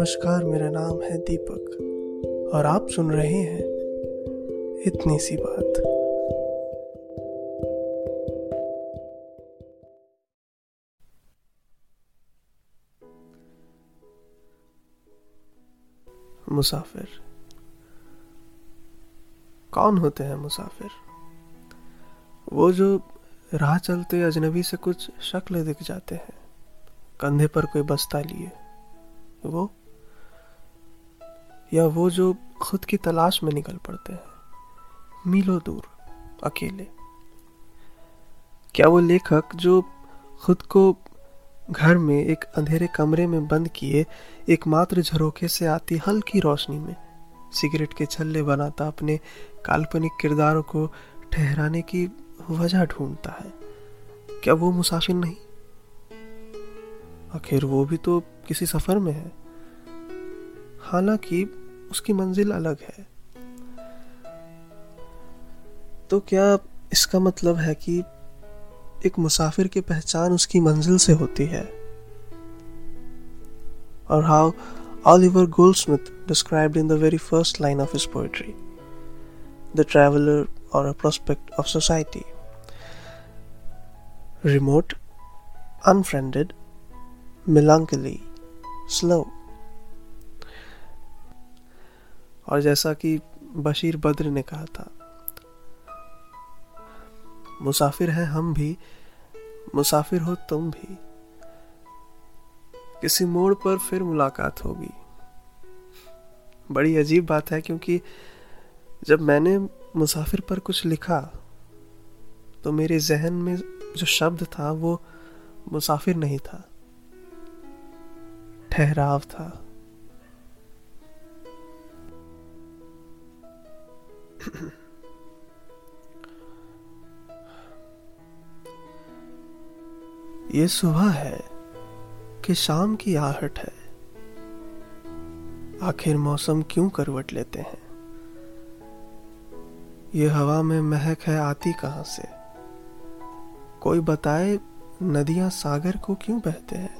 नमस्कार, मेरा नाम है दीपक और आप सुन रहे हैं इतनी सी बात। मुसाफिर, कौन होते हैं मुसाफिर? वो जो राह चलते अजनबी से कुछ शक्ल दिख जाते हैं, कंधे पर कोई बस्ता लिए, वो या वो जो खुद की तलाश में निकल पड़ते हैं। मीलों दूर, अकेले। क्या वो लेखक जो खुद को घर में एक अंधेरे कमरे में बंद किए, एकमात्र झरोखे से आती हल्की रोशनी में, सिगरेट के छल्ले बनाता अपने काल्पनिक किरदारों को ठहराने की वजह ढूंढता है, क्या वो मुसाफिर नहीं? आखिर वो भी तो किसी सफ़र में है। हालाँकि उसकी मंजिल अलग है। तो क्या इसका मतलब है कि एक मुसाफिर की पहचान उसकी मंजिल से होती है? और how all Oliver Goldsmith describe in the very first line of इस poetry the traveller or a prospect of society remote unfriended melancholy slow और जैसा कि बशीर बद्र ने कहा था, मुसाफिर हैं हम भी, मुसाफिर हो तुम भी। किसी मोड़ पर फिर मुलाकात होगी। बड़ी अजीब बात है क्योंकि जब मैंने मुसाफिर पर कुछ लिखा तो मेरे जहन में जो शब्द था, वो मुसाफिर नहीं था। ठहराव था। ये सुबह है कि शाम की आहट है। आखिर मौसम क्यों करवट लेते हैं? ये हवा में महक है आती कहाँ से? कोई बताए नदियाँ सागर को क्यों बहते हैं?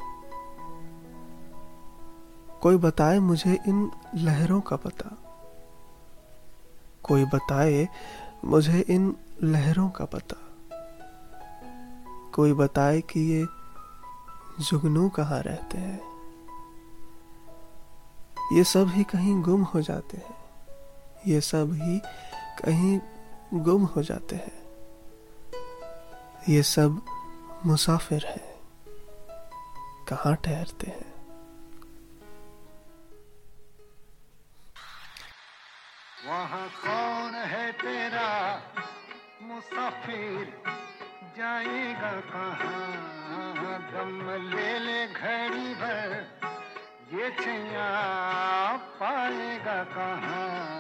कोई बताए मुझे इन लहरों का पता? कोई बताए मुझे इन लहरों का पता? कोई बताए कि ये जुगनू कहाँ रहते हैं? ये सब ही कहीं गुम हो जाते हैं। ये सब ही कहीं गुम हो जाते हैं। ये सब मुसाफिर हैं। कहाँ ठहरते हैं? वहाँ कौन है तेरा मुसाफिर? जाएगा कहाँ? दम ले ले घड़ी भर ये छैया पाएगा कहाँ?